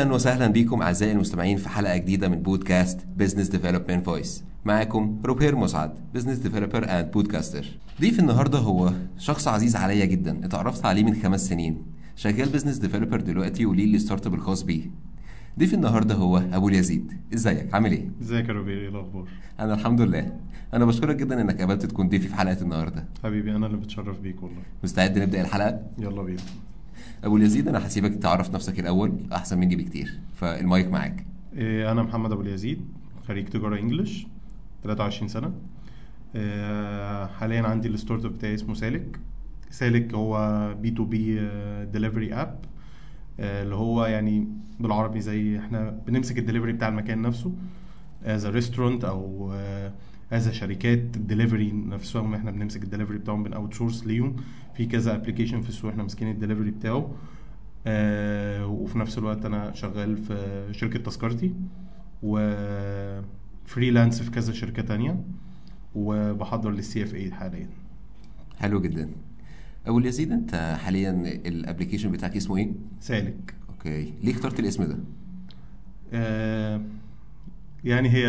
أهلا وسهلا بكم أعزائي المستمعين في حلقة جديدة من بودكاست Business Development Voice معاكم روبير مسعد business developer and podcaster ضيف النهارده هو شخص عزيز عليا جدا اتعرفت عليه من خمس سنين. شغال business developer دلوقتي وليه ال startup الخاص بيه. ضيف النهارده هو أبو اليزيد. إزيك؟ عامل إيه؟ إزيك يا روبير؟ إيه الأخبار؟ أنا الحمد لله. أنا بشكرك جدا إنك قبلت تكون ضيفي في حلقة النهارده. حبيبي أنا اللي بتشرف بيك والله. مستعد نبدأ الحلقة؟ يلا بينا. أبو اليزيد أنا هسيبك تعرف نفسك الأول أحسن مني بكتير. فالمايك معاك. إيه أنا محمد أبو اليزيد خريج تجارة English 23 سنة. إيه حاليا عندي ال startup بتاعي اسمه سالك. سالك هو B to B delivery app اللي هو يعني بالعربي زي إحنا بنمسك الدليفري بتاع المكان نفسه as restaurant أو as شركات الدليفري نفسهم إحنا بنمسك الدليفري بتاعهم بن outsource ليهم. في كذا application في السوق إحنا ماسكين الدليفري بتاعه. آه وفي نفس الوقت أنا شغال في شركة تذكرتي و freelance في كذا شركة تانية وبحضر لل CFA حاليا. حلو جدا. ابو اليزيد أنت حاليا ال application بتاعك اسمه إيه؟ سالك. okay. ليه اخترت الاسم ده؟ آه يعني هي.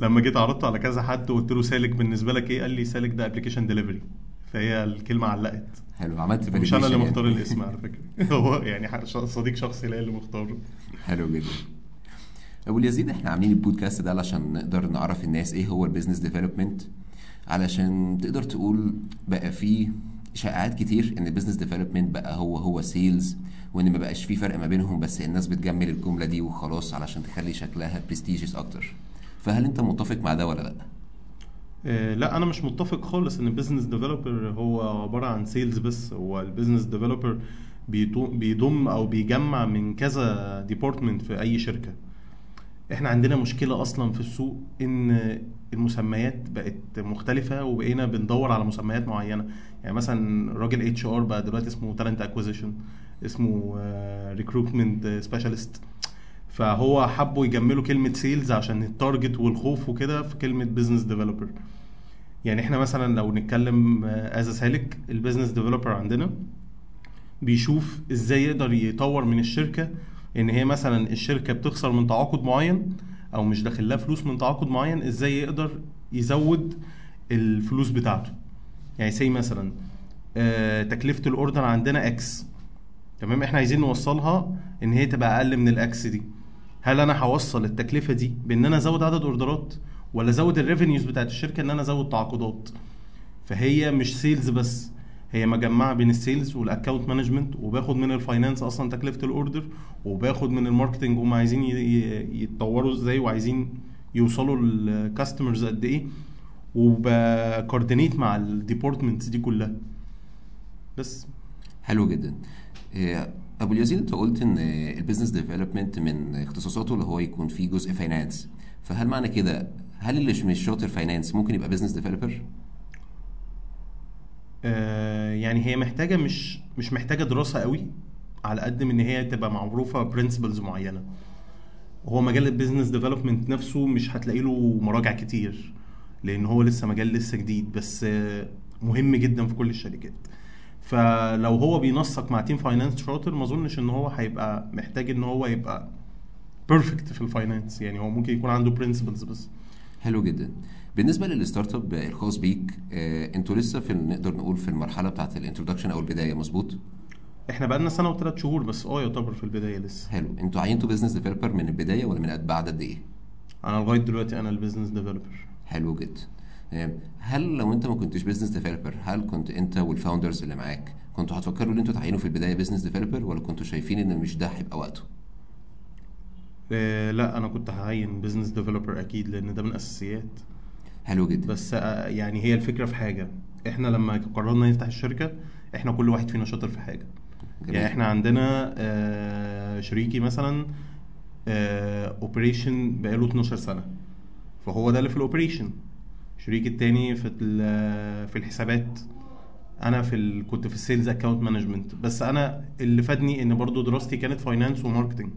لما جيت عرضت على كذا حد وقلت له سالك بالنسبة لك إيه؟ قال لي سالك ده application delivery فهي الكلمة علقت. حلو عملت مش أنا اللي validation مختار يعني. الاسم على فكرة. هو يعني صديق شخصي ليا اللي مختاره. حلو جدا. أبو اليزيد إحنا عاملين البودكاست ده علشان نقدر نعرف الناس إيه هو ال business development علشان تقدر تقول بقى في شائعات كتير إن ال business development بقى هو هو sales وإن ما بقاش في فرق ما بينهم بس الناس بتجمل الجملة دي وخلاص علشان تخلي شكلها prestigious أكتر. فهل انت متفق مع ده ولا لا؟ آه، لا أنا مش متفق خالص ان ال business developer هو عبارة عن sales بس. هو ال business developer بيضم أو بيجمع من كذا department في اي شركة. إحنا عندنا مشكلة أصلا في السوق ان المسميات بقت مختلفة وبقينا بندور على مسميات معينة. يعني مثلا راجل HR بقى دلوقتي اسمه talent acquisition اسمه recruitment specialist فهو حبوا يجملوا كلمة sales عشان ال target والخوف وكده في كلمة business developer يعني إحنا مثلا لو نتكلم as سالك ال business developer عندنا بيشوف إزاي يقدر يطور من الشركة ان هي مثلا الشركة بتخسر من تعاقد معين أو مش داخل لها فلوس من تعاقد معين إزاي يقدر يزود الفلوس بتاعته. يعني زي مثلا آه، تكلفة ال order عندنا X تمام؟ إحنا عايزين نوصلها ان هي تبقى أقل من ال X دي. هل أنا هوصل التكلفة دي بإن أنا أزود عدد order ات ولا أزود ال revenues بتاعت الشركة إن أنا أزود تعاقدات؟ فهي مش sales بس هي مجمعة بين ال sales وال account management وباخد من ال finance أصلا تكلفة ال order وباخد من ال marketing هم عايزين يتطوروا إزاي وعايزين يوصلوا لل customers قد إيه وب coordinate مع ال departments دي كلها. بس. حلو جدا. إيه، أبو اليزيد انت قلت إن ال business development من اختصاصاته اللي هو يكون فيه جزء finance فهل معنى كده؟ هل اللي مش شاطر finance ممكن يبقى business developer آه، يعني هي محتاجة مش مش محتاجة دراسة قوي على قد من إن هي تبقى معروفة principles معينة. هو مجال ال business development نفسه مش هتلاقي له مراجع كتير لأن هو لسه مجال لسه جديد بس مهم جدا في كل الشركات. فلو هو بينسق مع team finance شاطر ما أظنش إن هو هيبقى محتاج إن هو يبقى perfect في ال finance يعني هو ممكن يكون عنده principles بس. حلو جدا. بالنسبة لل startup الخاص بيك آه، أنتوا لسه في نقدر نقول في المرحلة بتاعت ال introduction أو البداية مظبوط؟ إحنا بقالنا سنة وثلاث شهور بس آه يعتبر في البداية لسه. حلو. أنتوا عينتوا business developer من البداية ولا من بعد قد إيه؟ أنا لغاية دلوقتي أنا ال business developer حلو جدا. هل لو انت ما كنتش business developer هل كنت انت وال founders اللي معاك كنتوا هتفكروا ان أنتوا تعينوا في البداية business developer ولا كنتوا شايفين ان مش ده هيبقى وقته؟ آه، لا أنا كنت هعين business developer أكيد لأن ده من الاساسيات حلو جدا. بس آه، يعني هي الفكرة في حاجة. إحنا لما قررنا نفتح الشركة إحنا كل واحد فينا شاطر في حاجة. جميل. يعني إحنا عندنا آه، شريكي مثلا operation بقاله 12 سنة. فهو ده اللي في ال operation شريكي التاني في في الحسابات. أنا في ال... كنت في ال sales account management. بس أنا اللي فادني إن برضو دراستي كانت finance و marketing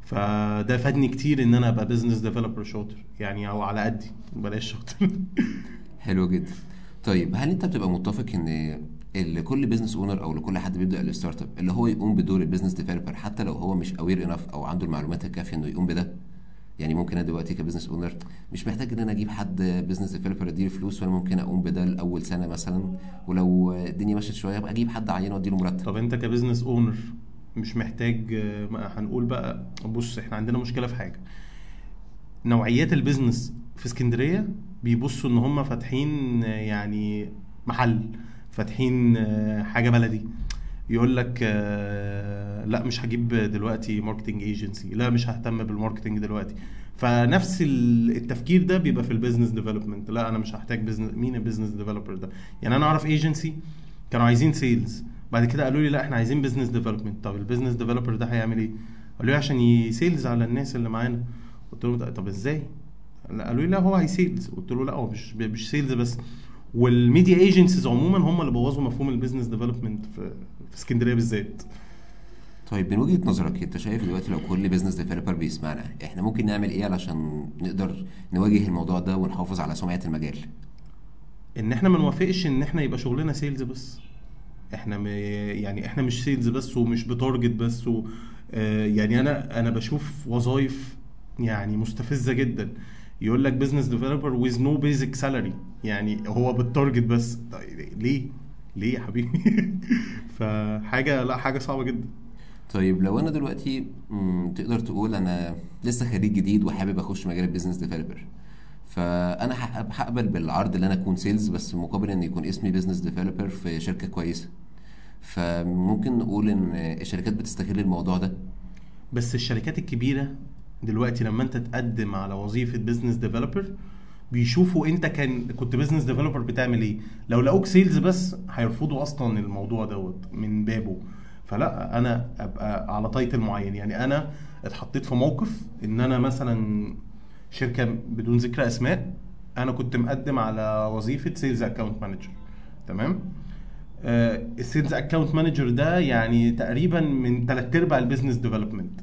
فده فادني كتير إن أنا أبقى business developer شاطر. يعني أو على قدي. بلاش شاطر. حلو جدا. طيب هل أنت بتبقى متفق إن اللي كل business owner أو لكل حد بيبدأ ال startup اللي هو يقوم بدور ال business developer حتى لو هو مش aware enough أو عنده المعلومات الكافية إنه يقوم بده؟ يعني ممكن أنا دلوقتي ك business owner. مش محتاج إن أنا أجيب حد business developer أديله فلوس وأنا ممكن أقوم بده لاول سنة مثلا. ولو الدنيا مشيت شوية أبقى أجيب حد عينه وأديله مرتب. طب أنت ك business owner مش محتاج هنقول بقى بص إحنا عندنا مشكلة في حاجة. نوعيات ال business في اسكندرية بيبصوا إن هم فاتحين يعني محل فاتحين آه، حاجة بلدي. يقول لك آه، لا مش هجيب دلوقتي marketing agency لا مش ههتم بال marketing دلوقتي. فنفس ال- التفكير ده بيبقى في ال business development لا أنا مش هحتاج business مين ال business developer ده؟ يعني أنا أعرف ايجنسي كانوا عايزين sales بعد كده قالوا لي لا إحنا عايزين business development طب ال business developer ده هيعمل إيه؟ قالوا لي عشان ي sales على الناس اللي معانا. قلت لهم طب إزاي؟ قالوا لي لا هو هي sales قلت له لا هو مش مش sales بس. وال media agencies عموما هم اللي بوظوا مفهوم ال business development في اسكندرية بالذات. طيب من وجهة نظرك أنت شايف دلوقتي لو كل business developer بيسمعنا إحنا ممكن نعمل إيه علشان نقدر نواجه الموضوع ده ونحافظ على سمعة المجال؟ إن إحنا ما نوافقش إن إحنا يبقى شغلنا sales بس. إحنا م... يعني إحنا مش sales بس ومش ب target بس و... آه، يعني أنا أنا بشوف وظايف يعني مستفزة جدا. يقول لك business developer with no basic salary يعني هو بال target بس. طيب ليه؟ ليه يا حبيبي؟ فحاجة لا حاجة صعبة جدا. طيب لو أنا دلوقتي تقدر تقول أنا لسه خريج جديد وحابب أخش مجال ال business developer فأنا هق- هقبل بالعرض اللي أنا أكون sales بس مقابل إن يكون اسمي business developer في شركة كويسة. فممكن نقول إن الشركات بتستغل الموضوع ده؟ بس الشركات الكبيرة دلوقتي لما أنت تقدم على وظيفة business developer بيشوفوا انت كان كنت business developer بتعمل إيه. لو لقوك sales بس هيرفضوا أصلا الموضوع دوت من بابه. فلا أنا أبقى على title معين. يعني أنا اتحطيت في موقف إن أنا مثلا شركة بدون ذكر أسماء أنا كنت مقدم على وظيفة sales account manager تمام؟ ال sales account manager ده يعني تقريبا من ثلاث أرباع ال business development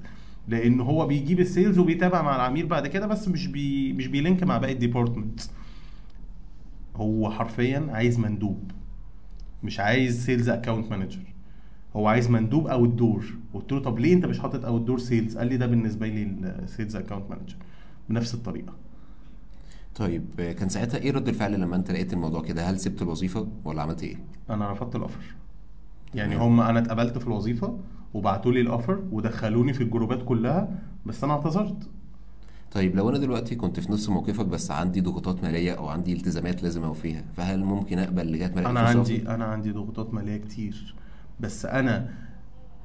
لأن هو بيجيب ال sales وبيتابع مع العميل بعد كده بس مش بي مش بي link مع باقي ال department هو حرفيا عايز مندوب. مش عايز sales account manager هو عايز مندوب outdoor قلت له طب ليه انت مش حاطط outdoor sales قال لي ده بالنسبة لي ال sales account manager بنفس الطريقة. طيب كان ساعتها إيه رد الفعل لما أنت لقيت الموضوع كده؟ هل سبت الوظيفة ولا عملت إيه؟ أنا رفضت ال offer يعني. هم أنا اتقبلت في الوظيفة وبعتوا لي ال offer ودخلوني في الجروبات كلها بس أنا اعتذرت. طيب لو أنا دلوقتي كنت في نفس موقفك بس عندي ضغوطات مالية أو عندي التزامات لازم اوفيها فهل ممكن أقبل لغايه ما الاقي أنا عندي أنا عندي ضغوطات مالية كتير بس أنا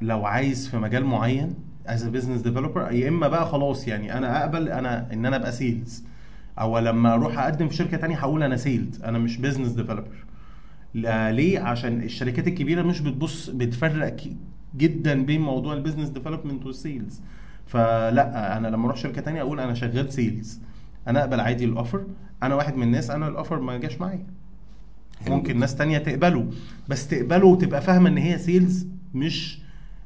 لو عايز في مجال معين as business developer يا إما بقى خلاص يعني أنا أقبل أنا إن أنا أبقى sales أو لما أروح أقدم في شركة تانية هقول أنا sales أنا مش business developer ليه؟ عشان الشركات الكبيرة مش بتبص بتفرق جدا بين موضوع ال business development وال sales فلا أنا لما أروح شركة تانية أقول أنا شغال sales أنا أقبل عادي ال offer أنا واحد من الناس أنا ال offer ما جاش معايا. ممكن. ناس تانية تقبله. بس تقبله وتبقى فاهمة إن هي sales مش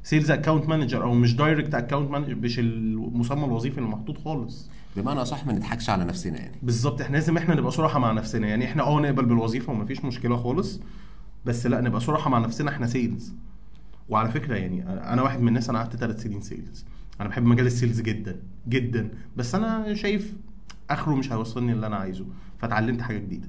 sales account manager أو مش direct account manager مش المسمى الوظيفي اللي محطوط خالص. بمعنى اصح ما نضحكش على نفسنا يعني. بالظبط إحنا لازم إحنا نبقى صراحة مع نفسنا يعني. إحنا آه نقبل بالوظيفة ومفيش مشكلة خالص بس لا نبقى صراحة مع نفسنا إحنا sales وعلى فكرة يعني أنا واحد من الناس أنا قعدت ثلاث سنين sales أنا بحب مجال ال sales جدا جدا. بس أنا شايف آخره مش هيوصلني اللي أنا عايزه فتعلمت حاجة جديدة.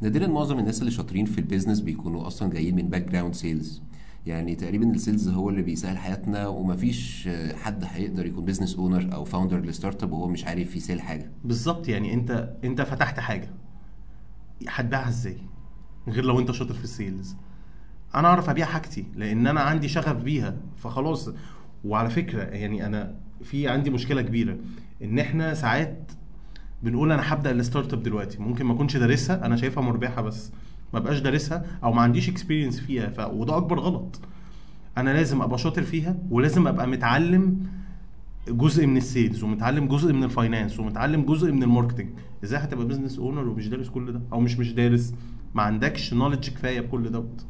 نادرا معظم الناس اللي شاطرين في ال business بيكونوا أصلا جايين من background sales يعني تقريبا ال sales هو اللي بيسهل حياتنا ومفيش حد هيقدر يكون business owner أو founder ل startup وهو مش عارف ي sell حاجة. بالظبط يعني أنت أنت فتحت حاجة. هتبيعها إزاي؟ غير لو أنت شاطر في ال sales أنا أعرف أبيع حاجتي لأن أنا عندي شغف بيها. فخلاص. وعلى فكرة يعني أنا في عندي مشكلة كبيرة. إن إحنا ساعات بنقول أنا هبدأ ال startup دلوقتي. ممكن ما أكونش دارسها أنا شايفها مربحة بس. ما بقاش دارسها أو ما عنديش experience فيها ف... وده أكبر غلط. أنا لازم أبقى شاطر فيها ولازم أبقى متعلم جزء من ال sales ومتعلم جزء من ال finance ومتعلم جزء من ال marketing إزاي هتبقى business owner ومش دارس كل ده؟ أو مش مش دارس ما عندكش knowledge كفاية بكل دوت.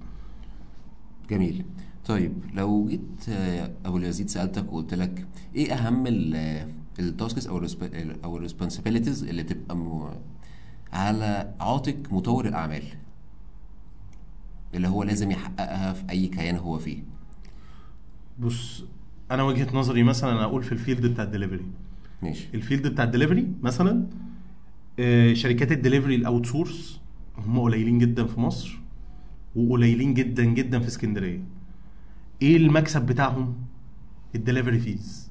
جميل. طيب لو جيت آه، أبو اليزيد سألتك وقلت لك إيه أهم ال tasks أو أو ال responsibilities اللي بتبقى م- على عاتق مطور الأعمال؟ اللي هو لازم يحققها في أي كيان هو فيه. بص أنا وجهة نظري مثلا أقول في ال field بتاع الدليفري. ماشي. ال field بتاع الدليفري مثلا آه، شركات ال delivery ال outsource هم قليلين جدا في مصر وقليلين جدا جدا في اسكندرية. إيه المكسب بتاعهم؟ ال delivery fees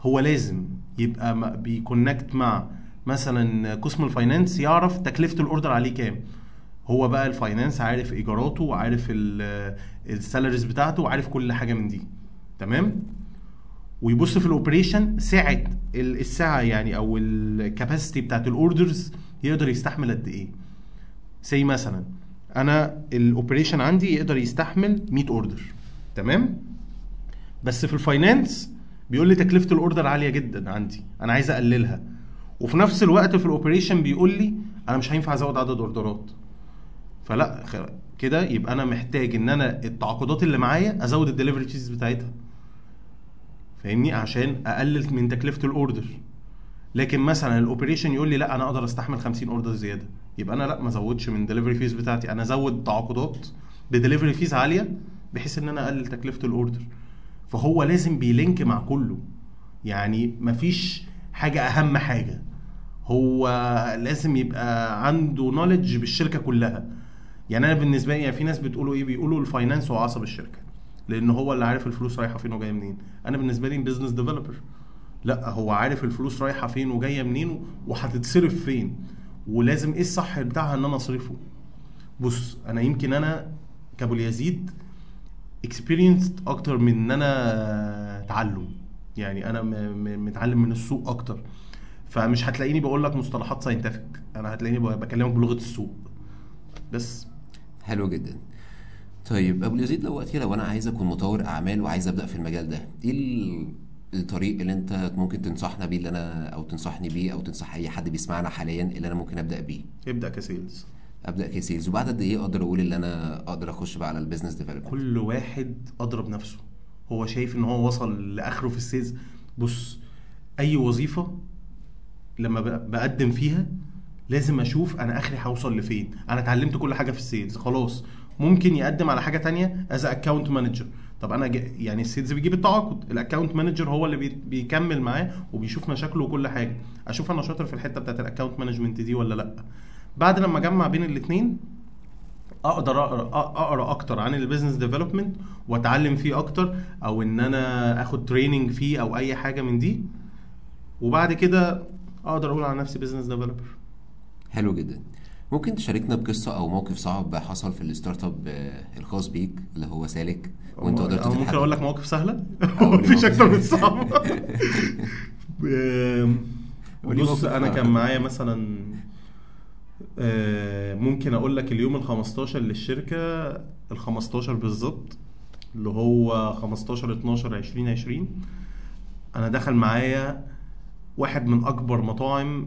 هو لازم يبقى بي connect مع مثلا قسم ال finance يعرف تكلفة ال order عليه كام. هو بقى ال finance عارف إيجاراته وعارف ال- ال salaries بتاعته وعارف كل حاجة من دي. تمام؟ ويبص في ال operation سعه ال- السعه يعني أو ال capacity بتاعت ال orders يقدر يستحمل قد إيه. زي مثلا أنا ال operation عندي يقدر يستحمل 100 order تمام؟ بس في ال finance بيقول لي تكلفة ال order عالية جدا عندي. أنا عايز أقللها. وفي نفس الوقت في ال operation بيقول لي أنا مش هينفع أزود عدد اوردرات فلا كده يبقى أنا محتاج إن أنا التعاقدات اللي معايا أزود ال delivery fees بتاعتها. فاهمني؟ عشان أقلل من تكلفة ال order. لكن مثلا ال operation يقول لي لا أنا أقدر أستحمل 50 order زيادة. يبقى أنا لا ما ازودش من delivery fees بتاعتي. أنا أزود تعاقدات ب delivery fees عالية بحيث إن أنا أقلل تكلفة ال order. فهو لازم بي link مع كله. يعني مفيش حاجة أهم حاجة. هو لازم يبقى عنده knowledge بالشركة كلها. يعني أنا بالنسبة لي يعني في ناس بتقولوا إيه؟ بيقولوا ال finance هو عصب الشركة لأن هو اللي عارف الفلوس رايحة فين وجاية منين. أنا بالنسبة لي business developer لأ هو عارف الفلوس رايحة فين وجاية منين وهتتصرف فين. ولازم إيه الصح بتاعها إن أنا أصرفه؟ بص أنا يمكن أنا كأبو يزيد experienced أكتر من إن أنا تعلم. يعني أنا متعلم من السوق أكتر. فمش هتلاقيني بقول لك مصطلحات scientific أنا هتلاقيني بكلمك بلغة السوق. بس. حلو جدا. طيب أبو اليزيد دلوقتي لو أنا عايز أكون مطور أعمال وعايز أبدأ في المجال ده إيه ال- الطريق اللي أنت ممكن تنصحنا بيه اللي أنا أو تنصحني بيه أو تنصح أي حد بيسمعنا حاليا اللي أنا ممكن أبدأ بيه؟ ابدأ ك sales. أبدأ ك sales. وبعد قد إيه أقدر أقول اللي أنا أقدر أخش بقى على ال business development كل واحد أضرب نفسه. هو شايف إن هو وصل لآخره في ال sales. بص أي وظيفة لما بقدم فيها لازم أشوف أنا آخري هوصل لفين. أنا اتعلمت كل حاجة في السيلز. خلاص. ممكن يقدم على حاجة تانية as account manager طب أنا يعني ال sales بيجيب التعاقد. ال account manager هو اللي بي- بيكمل معاه وبيشوف مشاكله وكل حاجة. أشوف أنا شاطر في الحتة بتاعت ال account management دي ولا لأ. بعد لما أجمع بين الاثنين أقدر أقرأ أقرأ أكتر عن ال business development وأتعلم فيه أكتر أو إن أنا آخد training فيه أو أي حاجة من دي. وبعد كده أقدر أقول على نفسي business developer حلو جدا ممكن تشاركنا بقصة أو موقف صعب حصل في ال startup آه، الخاص بيك اللي هو سالك وأنت قدرت أو ممكن تتحدى أقول لك مواقف سهله مفيش. أكتر من صعب بص. أنا كان معايا مثلا آه، ممكن أقول لك اليوم ال 15 للشركة ال 15 بالظبط اللي هو 15 12 2020 أنا دخل معايا واحد من أكبر مطاعم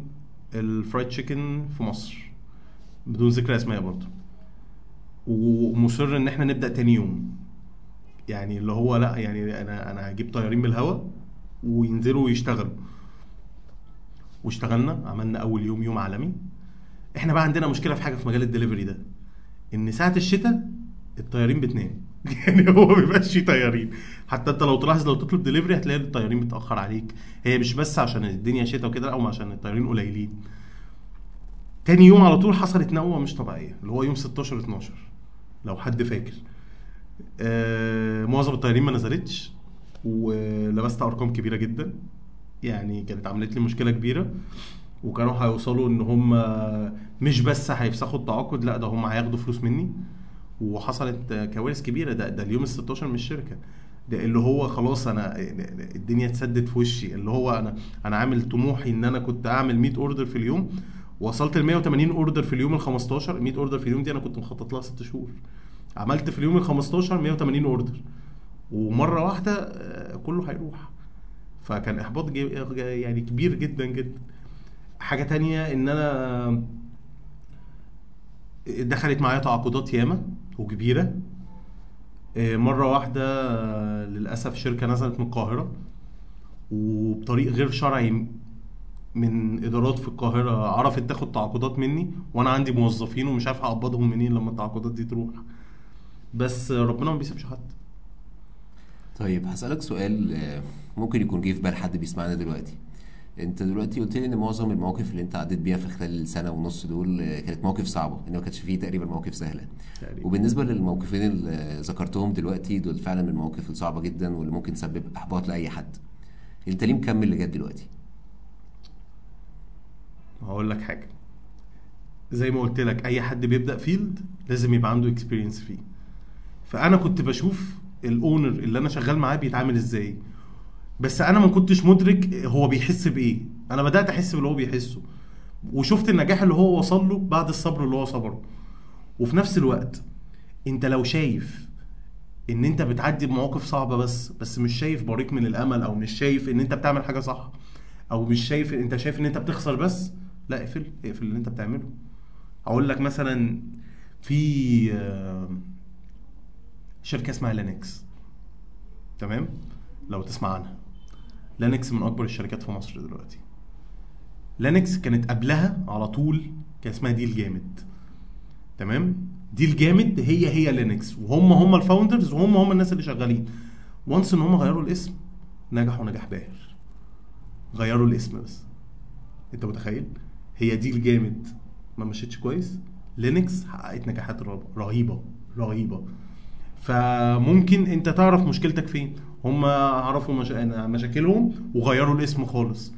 الفرايد تشيكن في مصر بدون ذكر أسماء برضه. ومصر إن إحنا نبدأ تاني يوم. يعني اللي هو لأ يعني أنا أنا هجيب طيارين من الهواء وينزلوا ويشتغلوا. واشتغلنا عملنا أول يوم يوم عالمي. إحنا بقى عندنا مشكلة في حاجة في مجال الدليفري ده. إن ساعة الشتاء الطيارين بتنام. يعني هو ما بيبقاش فيه طيارين. حتى انت لو تلاحظ لو تطلب دليفري هتلاقي الطيارين بتاخر عليك. هي مش بس عشان الدنيا شتاء وكده أو عشان الطيارين قليلين. تاني يوم على طول حصلت نوة مش طبيعية اللي هو يوم 16 12 لو حد فاكر. آه معظم الطيارين ما نزلتش ولبست أرقام كبيرة جدا. يعني كانت عملت لي مشكلة كبيرة. وكانوا هيوصلوا إن هم مش بس هيفسخوا التعاقد لأ ده هم هياخدوا فلوس مني. وحصلت كوارث كبيرة. ده ده اليوم ال 16 من الشركة. ده اللي هو خلاص أنا الدنيا اتسدت في وشي. اللي هو أنا أنا عامل طموحي إن أنا كنت أعمل 100 order في اليوم. وصلت ل 180 order في اليوم ال 15 100 order في اليوم دي أنا كنت مخطط لها 6 شهور. عملت في اليوم ال 15 180 أوردر. ومرة واحدة آه، كله هيروح. فكان إحباط يعني كبير جدا جدا. حاجة تانية إن أنا دخلت معايا تعاقدات ياما وكبيرة. آه، مرة واحدة آه، للأسف شركة نزلت من القاهرة وبطريق غير شرعي من إدارات في القاهرة عرفت تاخد تعاقدات مني وأنا عندي موظفين ومش عارف أقبضهم منين لما التعاقدات دي تروح. بس ربنا ما بيسيبش حد. طيب هسألك سؤال آه، ممكن يكون جه في بال حد بيسمعنا دلوقتي. انت دلوقتي قلت لي ان معظم المواقف اللي انت عديت بيها في خلال السنة ونص دول آه، كانت مواقف صعبة ان ما كانش فيه تقريبا مواقف سهلة. تقريبا. وبالنسبة للموقفين اللي ذكرتهم دلوقتي دول فعلا من المواقف الصعبة جدا واللي ممكن تسبب إحباط لأي حد. انت ليه مكمل لغاية دلوقتي؟ هقول لك حاجة. زي ما قلت لك أي حد بيبدأ field لازم يبقى عنده experience فيه. فأنا كنت بشوف ال owner اللي أنا شغال معاه بيتعامل إزاي بس أنا ما كنتش مدرك هو بيحس بإيه. أنا بدأت أحس باللي هو بيحسه. وشفت النجاح اللي هو وصل له بعد الصبر اللي هو صبره. وفي نفس الوقت أنت لو شايف إن أنت بتعدي بمواقف صعبة بس بس مش شايف بريق من الأمل أو مش شايف إن أنت بتعمل حاجة صح أو مش شايف أنت شايف إن أنت بتخسر بس لا اقفل اقفل اللي أنت بتعمله. أقول لك مثلا في آه، شركة اسمها لينكس. تمام؟ لو تسمع عنها. لينكس من أكبر الشركات في مصر دلوقتي. لينكس كانت قبلها على طول كان اسمها ديل جامد. تمام؟ ديل جامد هي هي لينكس. وهم هم ال founders وهم هم الناس اللي شغالين. وانس إن هم غيروا الاسم نجحوا نجاح باهر. غيروا الاسم بس. أنت متخيل؟ هي ديل جامد ما مشيتش كويس. لينكس حققت نجاحات رهيبة رهيبة. فممكن أنت تعرف مشكلتك فين؟ هم عرفوا مش... مشاكلهم وغيروا الاسم خالص.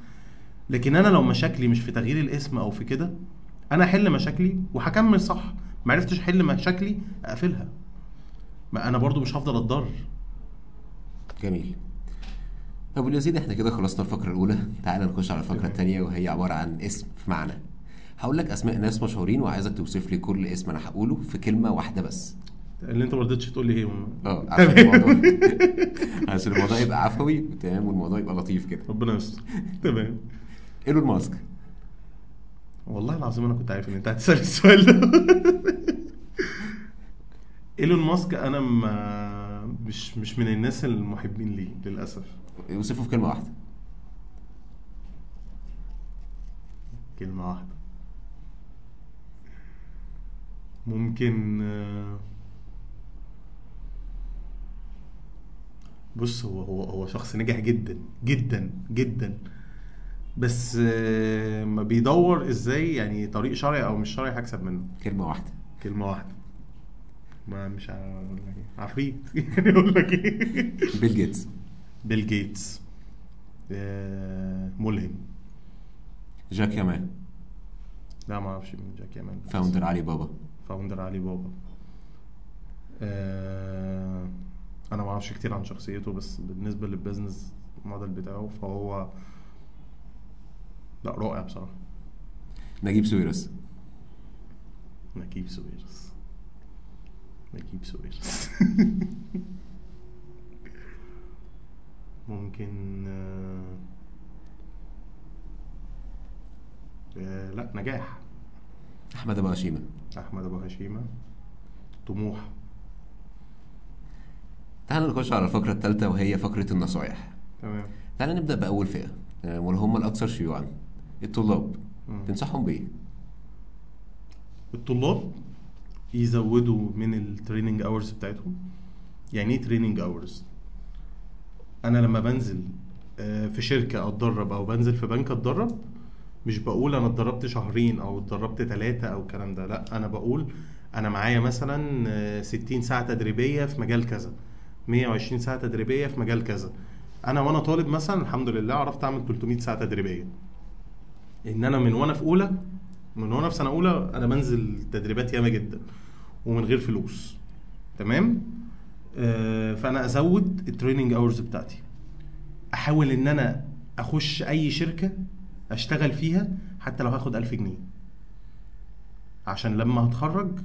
لكن أنا لو مشاكلي مش في تغيير الاسم أو في كده أنا أحل مشاكلي وهكمل صح. ما عرفتش أحل مشاكلي أقفلها. ما أنا برضو مش هفضل أتضرر. جميل. طب واليزيد إحنا كده خلصنا الفقرة الأولى. تعال نخش على الفقرة. الثانية وهي عبارة عن اسم في معنى. هقول لك أسماء ناس مشهورين وعايزك توصف لي كل اسم أنا هقوله في كلمة واحدة بس. اللي انت ما رضيتش تقول لي إيه آه عشان الموضوع عشان الموضوع يبقى عفوي تمام والموضوع يبقى لطيف كده. ربنا يستر. تمام. إيلون ماسك. والله العظيم أنا كنت عارف إن أنت هتسأل السؤال ده. إيلون ماسك أنا ما مش مش من الناس المحبين ليه للأسف. يوصفه في كلمة واحدة. كلمة واحدة. ممكن بص هو هو هو شخص ناجح جدا جدا جدا. بس آه، ما بيدور إزاي يعني طريق شرعي أو مش شرعي هكسب منه. كلمة واحدة. كلمة واحدة. ما مش هقول لك إيه. عفريت. يعني أقول لك إيه. بيل جيتس. بيل جيتس. آه، ملهم. جاك ما. لا ما أعرفش مين جاك ما. founder علي بابا. founder علي بابا. آه، أنا ما أعرفش كتير عن شخصيته بس بالنسبة لل business model بتاعه فهو لا رائع بصراحة. نجيب ساويرس. نجيب ساويرس. نجيب ساويرس. ممكن آه، آه، لا نجاح. أحمد أبو هشيمة. أحمد أبو هشيمة. طموح. تعال نخش على الفقرة الثالثة وهي فقرة النصايح. تمام. تعال نبدأ بأول فئه تمام، واللي هم الأكثر شيوعا. الطلاب. مم. تنصحهم بإيه؟ الطلاب يزودوا من ال training hours بتاعتهم. يعني إيه training hours أنا لما بنزل آه، في شركة أتدرب أو بنزل في بنك أتدرب مش بقول أنا اتدربت شهرين أو اتدربت ثلاثة أو الكلام ده. لأ أنا بقول أنا معايا مثلا آه، 60 ساعة تدريبية في مجال كذا. 120 ساعة تدريبية في مجال كذا. أنا وأنا طالب مثلا الحمد لله عرفت أعمل 300 ساعة تدريبية. إن أنا من وأنا في أولى من وأنا في سنة أولى أنا بنزل تدريبات ياما جدا ومن غير فلوس. تمام؟ آه فأنا أزود ال training hours بتاعتي. أحاول إن أنا أخش أي شركة أشتغل فيها حتى لو هاخد 1000 جنيه. عشان لما هتخرج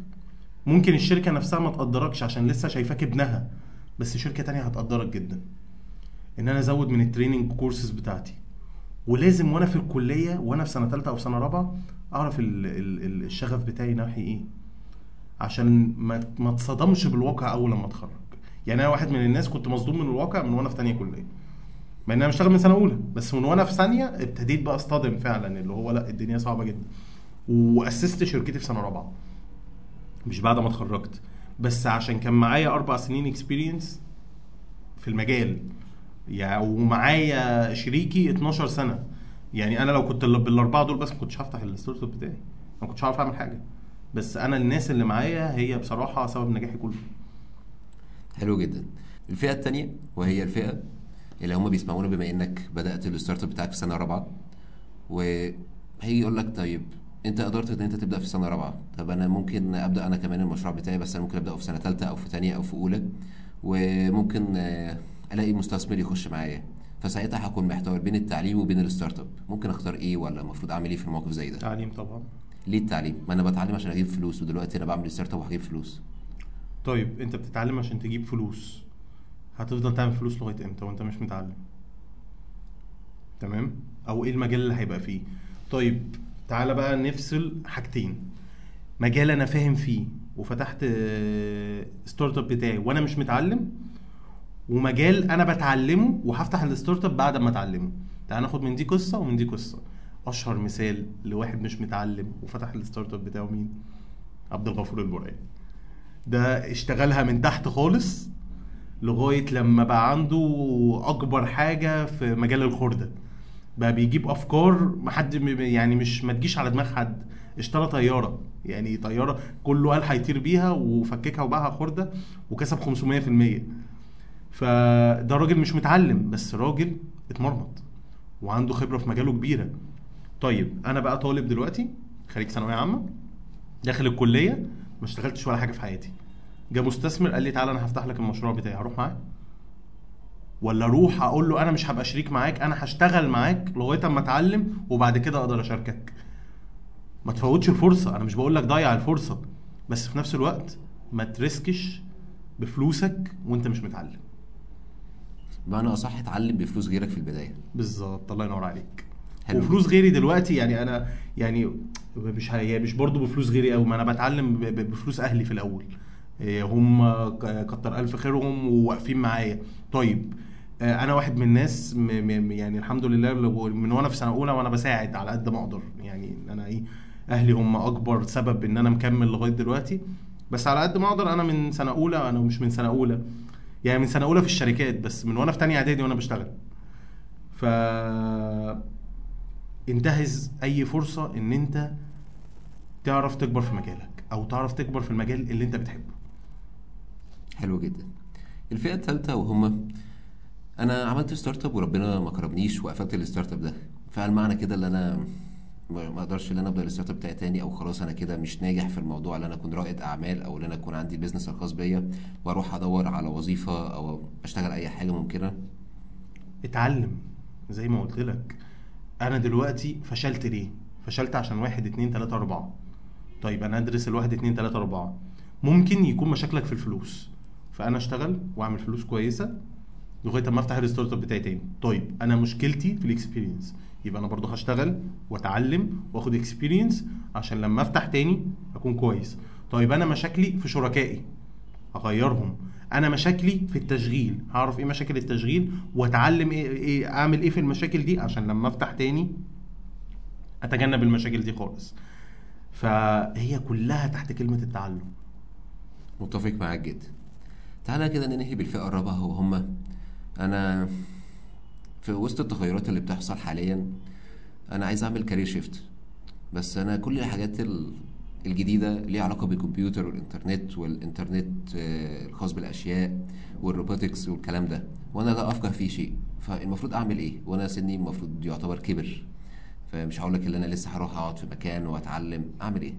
ممكن الشركة نفسها ما تقدركش عشان لسه شايفاك ابنها. بس شركة تانية هتقدرك جدا. إن أنا أزود من ال training courses بتاعتي. ولازم وأنا في الكلية وأنا في سنة ثالثه أو سنة رابعة أعرف ال ال ال الشغف بتاعي ناحية إيه. عشان ما ما اتصدمش بالواقع أول لما أتخرج. يعني أنا واحد من الناس كنت مصدوم من الواقع من وأنا في تانية كلية. مع إن أنا بشتغل من سنة أولى. بس من وأنا في ثانية ابتديت بقى أصطدم فعلا. اللي هو لأ الدنيا صعبة جدا. وأسست شركتي في سنة رابعة. مش بعد ما اتخرجت. بس عشان كان معايا أربع سنين experience في المجال. يعني ومعايا شريكي 12 سنة. يعني أنا لو كنت بالأربعة دول بس ما كنتش هفتح ال startup بتاعي. ما كنتش هعرف أعمل حاجة. بس أنا الناس اللي معايا هي بصراحة سبب نجاحي كله. حلو جدا. الفئة الثانية وهي الفئة اللي هم بيسمعونا بما إنك بدأت ال startup بتاعك في سنة رابعة وهيجي يقول لك طيب انت قدرت ان انت تبدأ في سنة رابعة. طب أنا ممكن أبدأ أنا كمان المشروع بتاعي بس أنا ممكن أبدأه في سنة ثالثه أو في ثانية أو في أولى وممكن آه، ألاقي مستثمر يخش معايا. فساعتها هكون محتار بين التعليم وبين ال startup. ممكن أختار إيه؟ ولا المفروض أعمل إيه في الموقف زي ده؟ تعليم طبعا. ليه التعليم؟ ما أنا بتعلم عشان أجيب فلوس ودلوقتي أنا بعمل startup وهجيب فلوس. طيب أنت بتتعلم عشان تجيب فلوس. هتفضل تعمل فلوس لغاية إمتى وأنت مش متعلم؟ تمام؟ أو إيه المجال اللي هيبقى فيه؟ طيب تعالى بقى نفصل حاجتين. مجال أنا فاهم فيه وفتحت آه، startup بتاعي وأنا مش متعلم ومجال أنا بتعلمه وهفتح ال startup بعد ما أتعلمه. تعال ناخد من دي قصة ومن دي قصة. أشهر مثال لواحد مش متعلم وفتح ال startup بتاعه مين؟ عبد الغفور البرعي. ده اشتغلها من تحت خالص لغاية لما بقى عنده أكبر حاجة في مجال الخردة. بقى بيجيب أفكار ما حد يعني مش ما تجيش على دماغ حد. اشترى طيارة. يعني طيارة كله قال هيطير بيها وفككها وباعها خردة وكسب 500% فده راجل مش متعلم بس راجل اتمرمط وعنده خبرة في مجاله كبيرة. طيب أنا بقى طالب دلوقتي خريج ثانوية عامة داخل الكلية ما اشتغلتش ولا حاجة في حياتي. جه مستثمر قال لي تعالى أنا هفتح لك المشروع بتاعي هروح معاه؟ ولا أروح أقول له أنا مش هبقى شريك معاك أنا هشتغل معاك لغاية أما أتعلم وبعد كده أقدر أشاركك. ما تفوتش الفرصة أنا مش بقول لك ضيع الفرصة بس في نفس الوقت ما تريسكش بفلوسك وأنت مش متعلم. بمعنى أصح اتعلم بفلوس غيرك في البداية. بالظبط الله ينور عليك. حلو. وفلوس غيري دلوقتي يعني أنا يعني مش هي مش برضه بفلوس غيري قوي ما أنا بتعلم بفلوس أهلي في الأول. إيه، هم كتر ألف خيرهم وواقفين معايا. طيب أنا واحد من الناس م م يعني الحمد لله من وأنا في سنة أولى وأنا بساعد على قد ما أقدر. يعني أنا إيه أهلي هم أكبر سبب إن أنا مكمل لغاية دلوقتي. بس على قد ما أقدر أنا من سنة أولى أنا مش من سنة أولى. يعني من سنة أولى في الشركات بس من وأنا في تانية إعدادي وأنا بشتغل. ف انتهز أي فرصة إن أنت تعرف تكبر في مجالك أو تعرف تكبر في المجال اللي أنت بتحبه. حلو جدا. الفئة الثالثة وهم أنا عملت startup وربنا ما كرمنيش وقفلت ال startup ده. فهل معنى كده إن أنا ما أقدرش إن أنا أبدأ ال startup بتاعي تاني أو خلاص أنا كده مش ناجح في الموضوع ان أنا أكون رائد أعمال أو ان أنا أكون عندي ال business الخاص بيا وأروح أدور على وظيفة أو أشتغل أي حاجة ممكنة؟ اتعلم. زي ما قلت لك أنا دلوقتي فشلت ليه؟ فشلت عشان واحد اتنين تلاتة أربعة. طيب أنا أدرس الواحد اتنين تلاتة أربعة. ممكن يكون مشاكلك في الفلوس فأنا أشتغل وأعمل فلوس كويسة لغايه اما افتح ال startup بتاعي تاني. طيب أنا مشكلتي في ال experience يبقى أنا برضو هشتغل وأتعلم وآخد experience عشان لما أفتح تاني أكون كويس. طيب أنا مشاكلي في شركائي. أغيرهم. أنا مشاكلي في التشغيل. هعرف إيه مشاكل التشغيل وأتعلم إيه, إيه أعمل إيه في المشاكل دي عشان لما أفتح تاني أتجنب المشاكل دي خالص. فهي كلها تحت كلمة التعلم. متفق معاك جدا. تعالى كده ننهي بالفئة الرابعة وهم أنا في وسط التغيرات اللي بتحصل حاليا أنا عايز أعمل career shift بس أنا كل الحاجات ال- الجديدة ليها علاقة بالكمبيوتر والإنترنت والإنترنت آه، الخاص بالأشياء وال robotics والكلام ده. وأنا لا أفقه فيه شيء. فالمفروض أعمل إيه؟ وأنا سني المفروض يعتبر كبر. فمش هقول لك إن أنا لسه هروح أقعد في مكان وأتعلم. أعمل إيه؟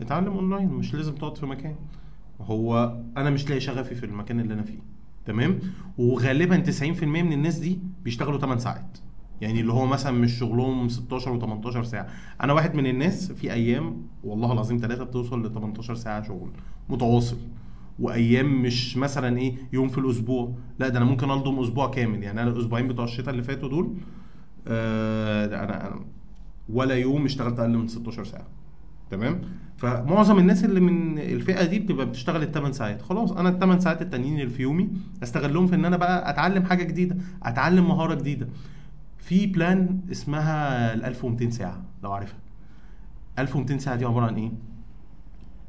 اتعلم أونلاين مش لازم تقعد في مكان. هو أنا مش لاقي شغفي في المكان اللي أنا فيه. تمام؟ وغالبا 90% من الناس دي بيشتغلوا 8 ساعات. يعني اللي هو مثلا مش شغلهم 16 و18 ساعة. أنا واحد من الناس في أيام والله العظيم ثلاثة بتوصل ل 18 ساعة شغل متواصل. وأيام مش مثلا إيه يوم في الأسبوع. لا ده أنا ممكن ألضم أسبوع كامل. يعني أنا الأسبوعين بتوع الشتاء اللي فاتوا دول آه أنا أنا ولا يوم اشتغلت أقل من 16 ساعة. تمام؟ فمعظم الناس اللي من الفئة دي بتبقى بتشتغل الثمان ساعات. خلاص أنا الثمان ساعات التانيين اللي في يومي أستغلهم في إن أنا بقى أتعلم حاجة جديدة أتعلم مهارة جديدة. في بلان اسمها ال 1200 ساعة لو عارفها. 1200 ساعة دي عبارة عن إيه؟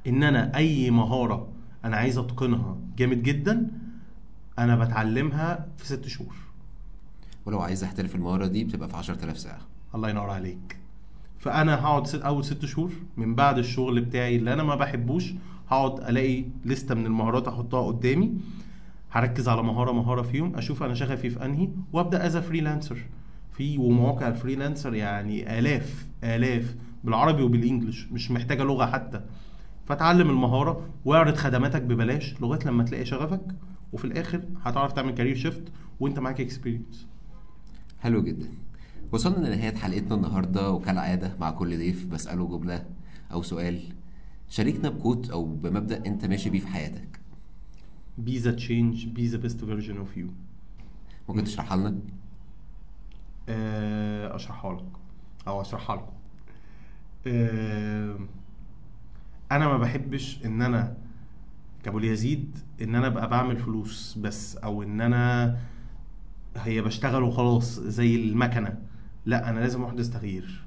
إن أنا أي مهارة أنا عايز أتقنها جامد جدا أنا بتعلمها في ست شهور. ولو عايز أحترف المهارة دي بتبقى في 10000 ساعة. الله ينور عليك. فأنا هقعد ست أول ست شهور من بعد الشغل بتاعي اللي أنا ما بحبوش هقعد ألاقي لستة من المهارات أحطها قدامي هركز على مهارة مهارة فيهم أشوف أنا شغفي في أنهي وأبدأ as freelancer في ومواقع ال freelancer يعني آلاف آلاف بالعربي وبال English مش محتاجة لغة حتى. فتعلم المهارة واعرض خدماتك ببلاش لغاية لما تلاقي شغفك وفي الآخر هتعرف تعمل career shift وأنت معاك experience حلو جدا. وصلنا لنهاية حلقتنا النهاردة وكالعادة مع كل ضيف بسأله جملة أو سؤال شاركنا ب quote أو بمبدأ أنت ماشي بيه في حياتك. Be the change be the best version of you. ممكن تشرحها لنا؟ آه، أشرحها لك. أو أشرحها لكم. آه، أنا ما بحبش إن أنا كأبو يزيد إن أنا أبقى بعمل فلوس بس أو إن أنا هي بشتغل وخلاص زي المكنة. لا أنا لازم احدث تغيير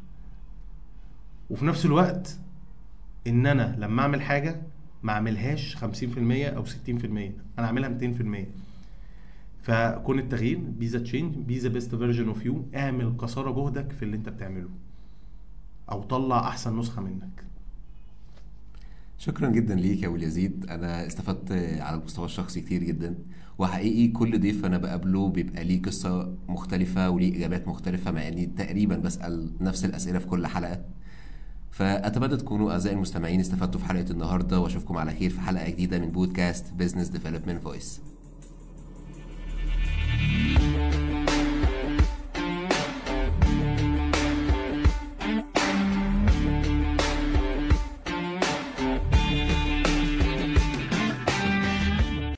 وفي نفس الوقت إن أنا لما أعمل حاجة ما أعملهاش 50% أو 60% أنا أعملها 200% فكون التغيير be the change be the best version of you اعمل قصارى جهدك في اللي أنت بتعمله أو طلع أحسن نسخة منك. شكرا جدا ليك يا أبو يزيد أنا استفدت على المستوى الشخصي كتير جدا وحقيقي كل ضيف أنا بقابله بيبقى ليه قصة مختلفة وليه إجابات مختلفة مع إني تقريبا بسأل نفس الأسئلة في كل حلقة. فأتمنى تكونوا أعزائي المستمعين استفدتوا في حلقة النهارده وأشوفكم على خير في حلقة جديدة من بودكاست Business Development Voice